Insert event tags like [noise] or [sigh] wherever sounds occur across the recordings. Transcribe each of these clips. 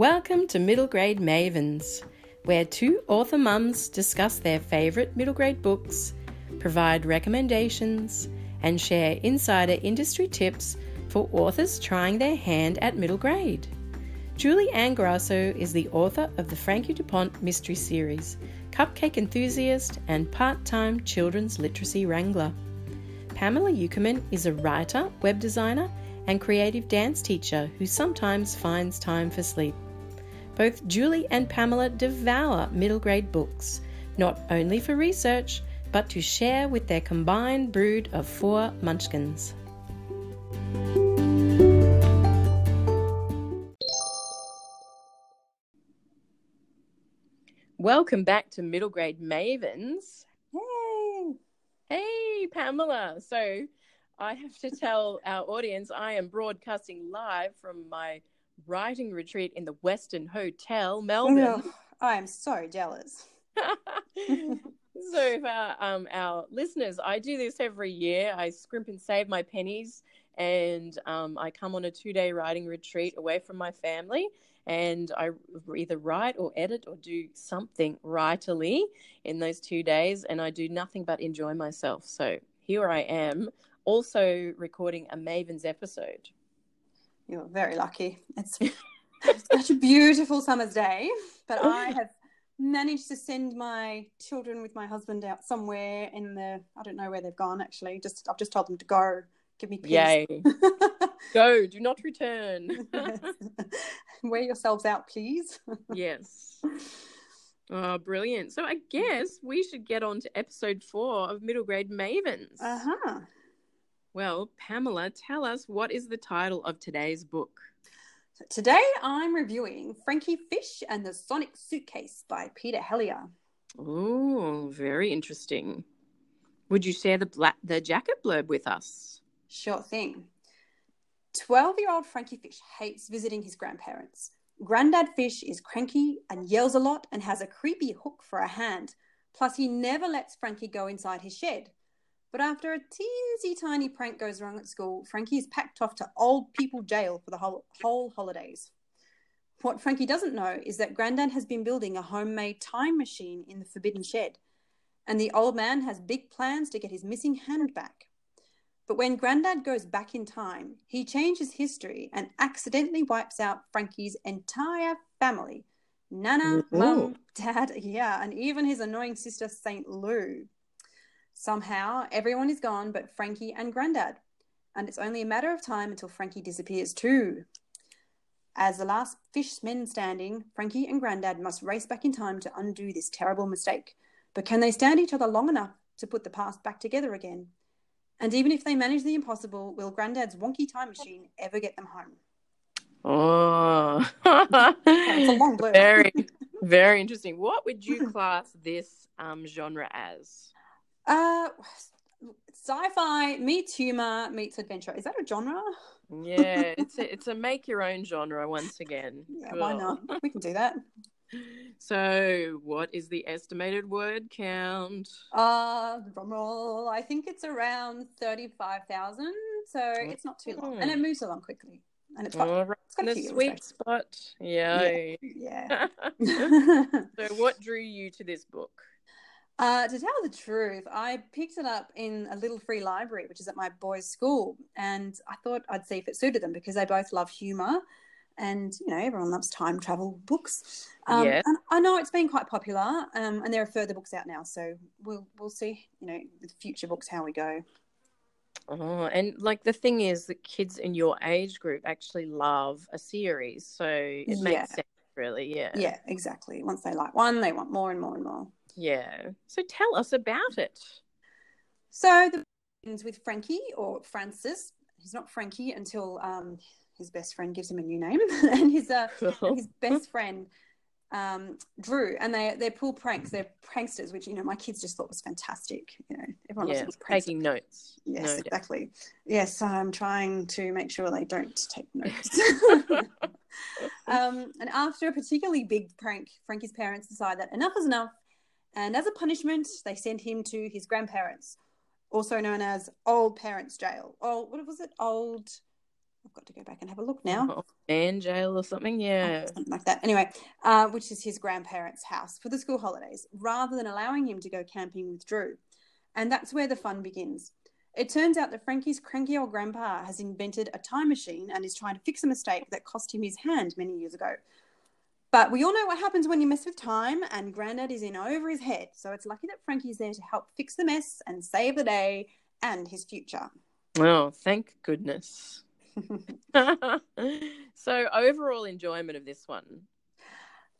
Welcome to Middle Grade Mavens, where two author mums discuss their favourite middle grade books, provide recommendations, and share insider industry tips for authors trying their hand at middle grade. Julie Anne Grasso is the author of the Frankie DuPont Mystery Series, cupcake enthusiast, and part time children's literacy wrangler. Pamela Ueckerman is a writer, web designer, and creative dance teacher who sometimes finds time for sleep. Both Julie and Pamela devour middle grade books, not only for research, but to share with their combined brood of four munchkins. Welcome back to Middle Grade Mavens. Hey! Hey, Pamela. So, I have to tell our audience I am broadcasting live from my writing retreat in the Westin Hotel, Melbourne. Oh, I am so jealous. [laughs] so, for our, um, our listeners, I do this every year. I scrimp and save my pennies, and um, I come on a two day writing retreat away from my family. And I either write or edit or do something writerly in those two days. And I do nothing but enjoy myself. So here I am also recording a Maven's episode. You're very lucky. [laughs] It's such a beautiful summer's day, but I [laughs] have managed to send my children with my husband out somewhere in the I don't know where they've gone actually. Just I've just told them to go. Give me peace. Yay. [laughs] go, do not return. Wear yourselves out, please. yes. Oh, brilliant. So I guess we should get on to episode four of Middle Grade Mavens. Uh-huh. Well, Pamela, tell us what is the title of today's book? So today I'm reviewing Frankie Fish and the Sonic Suitcase by Peter Helliar. Oh, very interesting. Would you share the black the jacket blurb with us? Sure thing. 12 year old Frankie Fish hates visiting his grandparents. Grandad Fish is cranky and yells a lot and has a creepy hook for a hand. Plus, he never lets Frankie go inside his shed. But after a teensy tiny prank goes wrong at school, Frankie is packed off to old people jail for the whole, whole holidays. What Frankie doesn't know is that Grandad has been building a homemade time machine in the forbidden shed, and the old man has big plans to get his missing hand back. But when Grandad goes back in time, he changes history and accidentally wipes out Frankie's entire family Nana, Mum, Dad, [laughs] yeah, and even his annoying sister, St. Lou. Somehow, everyone is gone but Frankie and Grandad, and it's only a matter of time until Frankie disappears too. As the last fishmen standing, Frankie and Grandad must race back in time to undo this terrible mistake. But can they stand each other long enough to put the past back together again? And even if they manage the impossible, will Grandad's wonky time machine ever get them home? Oh, it's a long blurb. very, very interesting. What would you class this um, genre as? Uh, sci-fi meets humor meets adventure. Is that a genre? Yeah, [laughs] it's a, it's a make your own genre once again. Yeah, why not? We can do that. So, what is the estimated word count? Uh, drum roll. I think it's around thirty-five thousand. So it's not too long, and it moves along quickly. And it's, All right, it's got a sweet spot. Yeah. Yeah. [laughs] [laughs] so, what drew you to this book? Uh, to tell the truth, I picked it up in a little free library, which is at my boys' school, and I thought I'd see if it suited them because they both love humour, and you know everyone loves time travel books. Um, Yeah. and I know it's been quite popular, um, and there are further books out now, so we'll we'll see, you know, with future books how we go. Oh, and like the thing is that kids in your age group actually love a series, so it Yeah. makes sense, really. Yeah. Yeah, exactly. Once they like one, they want more and more and more. Yeah. So tell us about it. So the begins with Frankie or Francis. He's not Frankie until um, his best friend gives him a new name, [laughs] and his uh, and his best friend um, Drew, and they they pull pranks. They're pranksters, which you know my kids just thought was fantastic. You know, everyone yeah, a taking notes. Yes, No doubt. exactly. Yes, I'm trying to make sure they don't take notes. [laughs] [laughs] um, and after a particularly big prank, Frankie's parents decide that enough is enough, and as a punishment, they send him to his grandparents, also known as Old Parents Jail. Oh, what was it? Old I've got to go back and have a look now. Oh, man jail or something. Yeah. something like that. Anyway, uh, which is his grandparents' house for the school holidays, rather than allowing him to go camping with Drew. And that's where the fun begins. It turns out that Frankie's cranky old grandpa has invented a time machine and is trying to fix a mistake that cost him his hand many years ago. But we all know what happens when you mess with time, and Grandad is in over his head. So it's lucky that Frankie's there to help fix the mess and save the day and his future. Oh, thank goodness. [laughs] [laughs] so, overall enjoyment of this one.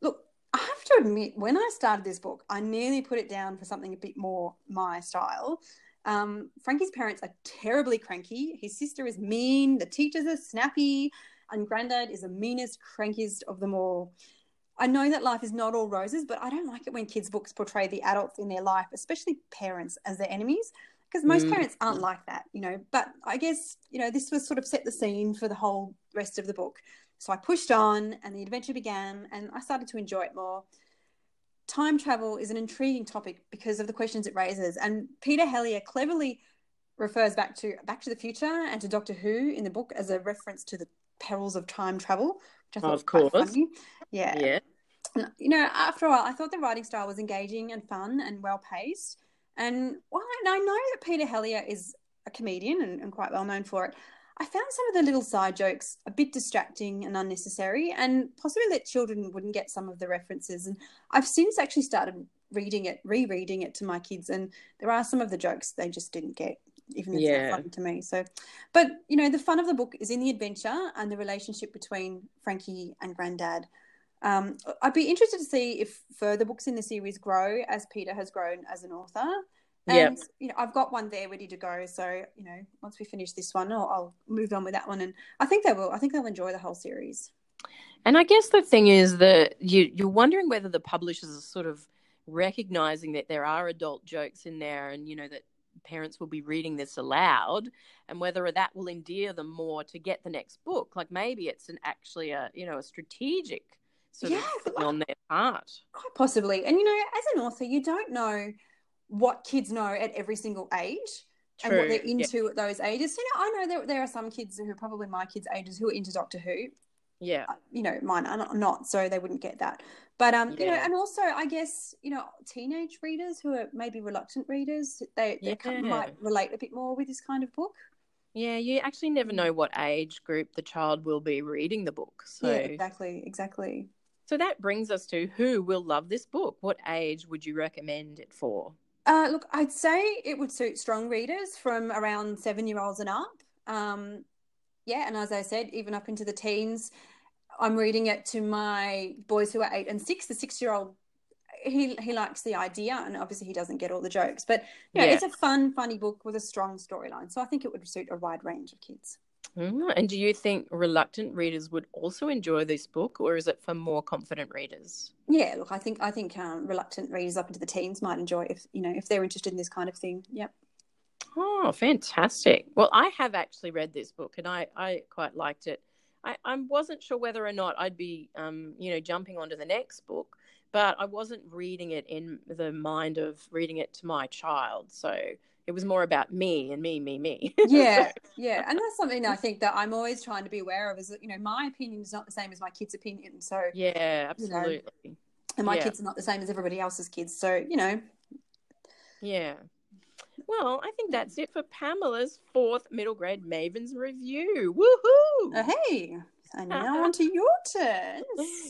Look, I have to admit, when I started this book, I nearly put it down for something a bit more my style. Um, Frankie's parents are terribly cranky. His sister is mean. The teachers are snappy. And Grandad is the meanest, crankiest of them all. I know that life is not all roses, but I don't like it when kids' books portray the adults in their life, especially parents, as their enemies because most mm. parents aren't like that, you know. But I guess, you know, this was sort of set the scene for the whole rest of the book. So I pushed on and the adventure began and I started to enjoy it more. Time travel is an intriguing topic because of the questions it raises. And Peter Helliar cleverly refers back to Back to the Future and to Doctor Who in the book as a reference to the perils of time travel, which I thought of was quite funny. Yeah. Yeah. And, you know, after a while, I thought the writing style was engaging and fun and well paced. And while I know that Peter Helliar is a comedian and, and quite well known for it, I found some of the little side jokes a bit distracting and unnecessary, and possibly that children wouldn't get some of the references. And I've since actually started reading it, rereading it to my kids, and there are some of the jokes they just didn't get, even if yeah. funny to me. So, but you know, the fun of the book is in the adventure and the relationship between Frankie and Grandad. Um, I'd be interested to see if further books in the series grow as Peter has grown as an author. And yep. you know, I've got one there ready to go. So you know, once we finish this one, I'll, I'll move on with that one, and I think they will. I think they'll enjoy the whole series. And I guess the thing is that you you're wondering whether the publishers are sort of recognizing that there are adult jokes in there, and you know that parents will be reading this aloud and whether that will endear them more to get the next book like maybe it's an actually a you know a strategic sort yeah, of on their part. Quite possibly. And you know, as an author, you don't know what kids know at every single age. True. And what they're into yeah. at those ages. So, you know, I know there, there are some kids who are probably my kids' ages who are into Doctor Who. Yeah. Uh, you know, mine are not, so they wouldn't get that. But um, yeah. you know, and also I guess you know, teenage readers who are maybe reluctant readers, they, they yeah. might relate a bit more with this kind of book. Yeah, you actually never know what age group the child will be reading the book. So yeah, exactly, exactly. So that brings us to who will love this book. What age would you recommend it for? Uh, look, I'd say it would suit strong readers from around seven year olds and up. Um, yeah, and as I said, even up into the teens. I'm reading it to my boys who are eight and six. The six year old, he he likes the idea, and obviously he doesn't get all the jokes. But yeah, it's a fun, funny book with a strong storyline. So I think it would suit a wide range of kids. Mm, and do you think reluctant readers would also enjoy this book, or is it for more confident readers? Yeah, look, I think I think um, reluctant readers up into the teens might enjoy if you know if they're interested in this kind of thing. Yep. Oh, fantastic! Well, I have actually read this book, and I I quite liked it. I, I wasn't sure whether or not I'd be um you know jumping onto the next book, but I wasn't reading it in the mind of reading it to my child, so it was more about me and me, me, me. [laughs] yeah, yeah, and that's something I think that I'm always trying to be aware of is that you know my opinion is not the same as my kid's opinion. So yeah, absolutely. You know, and my yeah. kids are not the same as everybody else's kids. So you know. Yeah. Well, I think that's it for Pamela's fourth middle grade Mavens review. Woohoo! Uh, hey, and now on to your turn.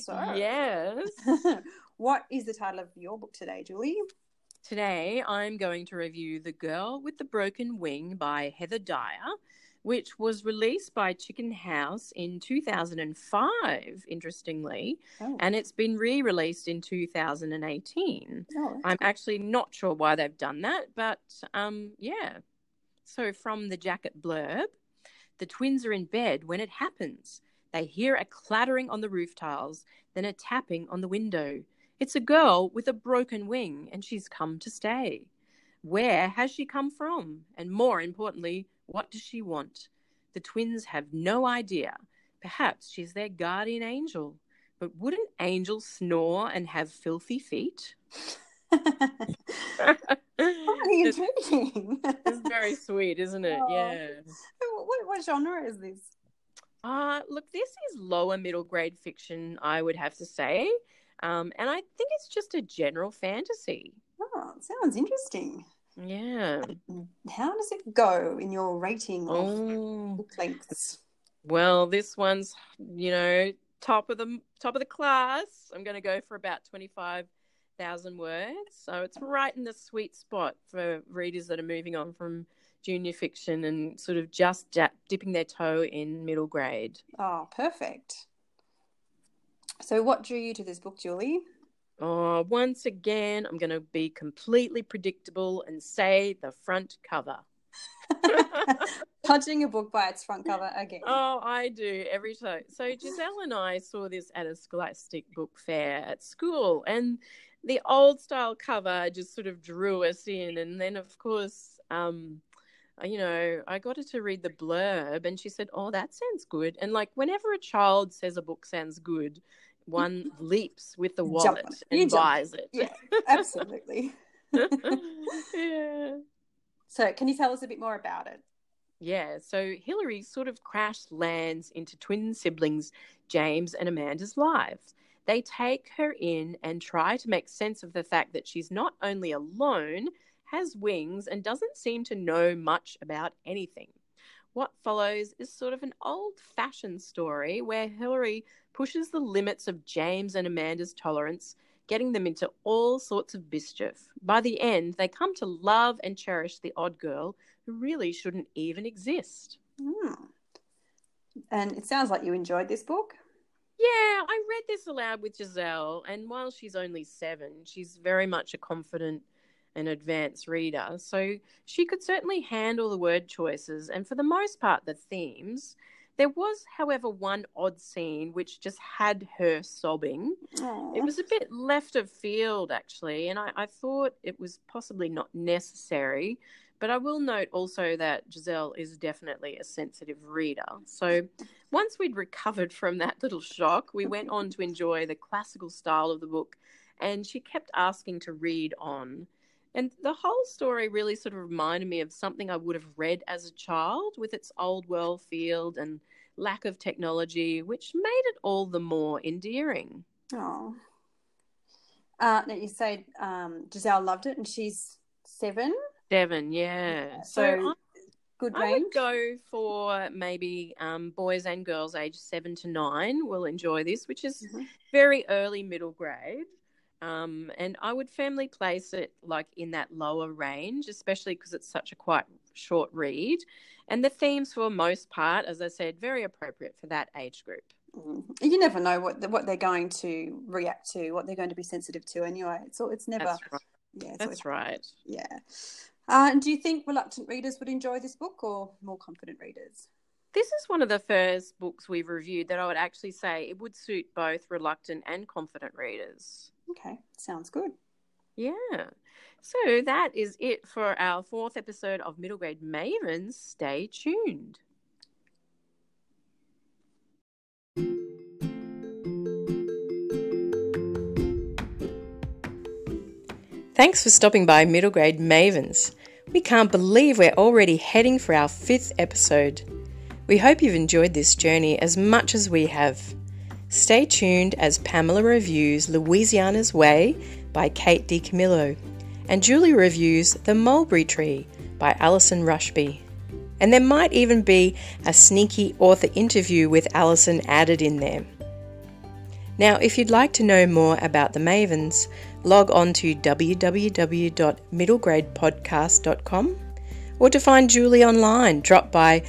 So, yes. [laughs] what is the title of your book today, Julie? Today, I'm going to review The Girl with the Broken Wing by Heather Dyer, which was released by Chicken House in 2005, interestingly, oh. and it's been re released in 2018. Oh, I'm actually not sure why they've done that, but um, yeah. So, from the jacket blurb, the twins are in bed when it happens. They hear a clattering on the roof tiles, then a tapping on the window. It's a girl with a broken wing, and she's come to stay. Where has she come from? And more importantly, what does she want? The twins have no idea. Perhaps she's their guardian angel. But wouldn't angels snore and have filthy feet? what are you doing? it's very sweet, isn't it? Oh. Yeah. What, what genre is this? Uh, look, this is lower middle grade fiction, I would have to say. Um, and I think it's just a general fantasy. Oh, sounds interesting. Yeah. How does it go in your rating of Oh, book lengths? well, this one's, you know, top of the top of the class. I'm going to go for about 25,000 words. So it's right in the sweet spot for readers that are moving on from junior fiction and sort of just dipping their toe in middle grade. Oh, perfect. So, what drew you to this book, Julie? Oh, once again, I'm going to be completely predictable and say the front cover. [laughs] Judging a book by its front cover again. Oh, I do every time. So Giselle and I saw this at a Scholastic book fair at school, and the old style cover just sort of drew us in. And then, of course, um, you know, I got her to read the blurb, and she said, "Oh, that sounds good." And like whenever a child says a book sounds good, one leaps with the wallet on it. You and jump. buys it. Yeah, absolutely. [laughs] yeah. So, can you tell us a bit more about it? Yeah, so Hillary sort of crash lands into twin siblings James and Amanda's lives. They take her in and try to make sense of the fact that she's not only alone, has wings, and doesn't seem to know much about anything. What follows is sort of an old fashioned story where Hillary pushes the limits of James and Amanda's tolerance, getting them into all sorts of mischief. By the end, they come to love and cherish the odd girl who really shouldn't even exist. Hmm. And it sounds like you enjoyed this book. Yeah, I read this aloud with Giselle, and while she's only seven, she's very much a confident and advanced reader. So she could certainly handle the word choices, and for the most part, the themes. There was, however, one odd scene which just had her sobbing. Aw. It was a bit left of field, actually, and I, I thought it was possibly not necessary. But I will note also that Giselle is definitely a sensitive reader. So once we'd recovered from that little shock, we went on to enjoy the classical style of the book, and she kept asking to read on. And the whole story really sort of reminded me of something I would have read as a child with its old world feel and lack of technology, which made it all the more endearing. Oh. Uh, now you say um, Giselle loved it, and she's seven. Seven, yeah. So, So, good I, I would go for maybe um, boys and girls aged seven to nine will enjoy this, which is Mhm. very early middle grade. Um, and I would firmly place it like in that lower range, especially because it's such a quite short read. And the themes, for most part, as I said, very appropriate for that age group. Mm. You never know what what they're going to react to, what they're going to be sensitive to. Anyway, it's all, it's never. That's right. Yeah, it's That's right. yeah. Uh, and do you think reluctant readers would enjoy this book, or more confident readers? This is one of the first books we've reviewed that I would actually say it would suit both reluctant and confident readers. Okay, sounds good. Yeah. So that is it for our fourth episode of Middle Grade Mavens. Stay tuned. Thanks for stopping by Middle Grade Mavens. We can't believe we're already heading for our fifth episode. We hope you've enjoyed this journey as much as we have. Stay tuned as Pamela reviews Louisiana's Way by Kate DiCamillo, and Julie reviews The Mulberry Tree by Allison Rushby. And there might even be a sneaky author interview with Allison added in there. Now, if you'd like to know more about the Mavens, log on to www.middlegradepodcast.com or to find Julie online, drop by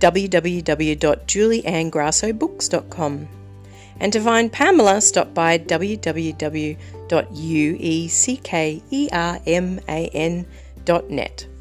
www.julieangrassobooks.com. And to find Pamela, stop by www.ueckerman.net.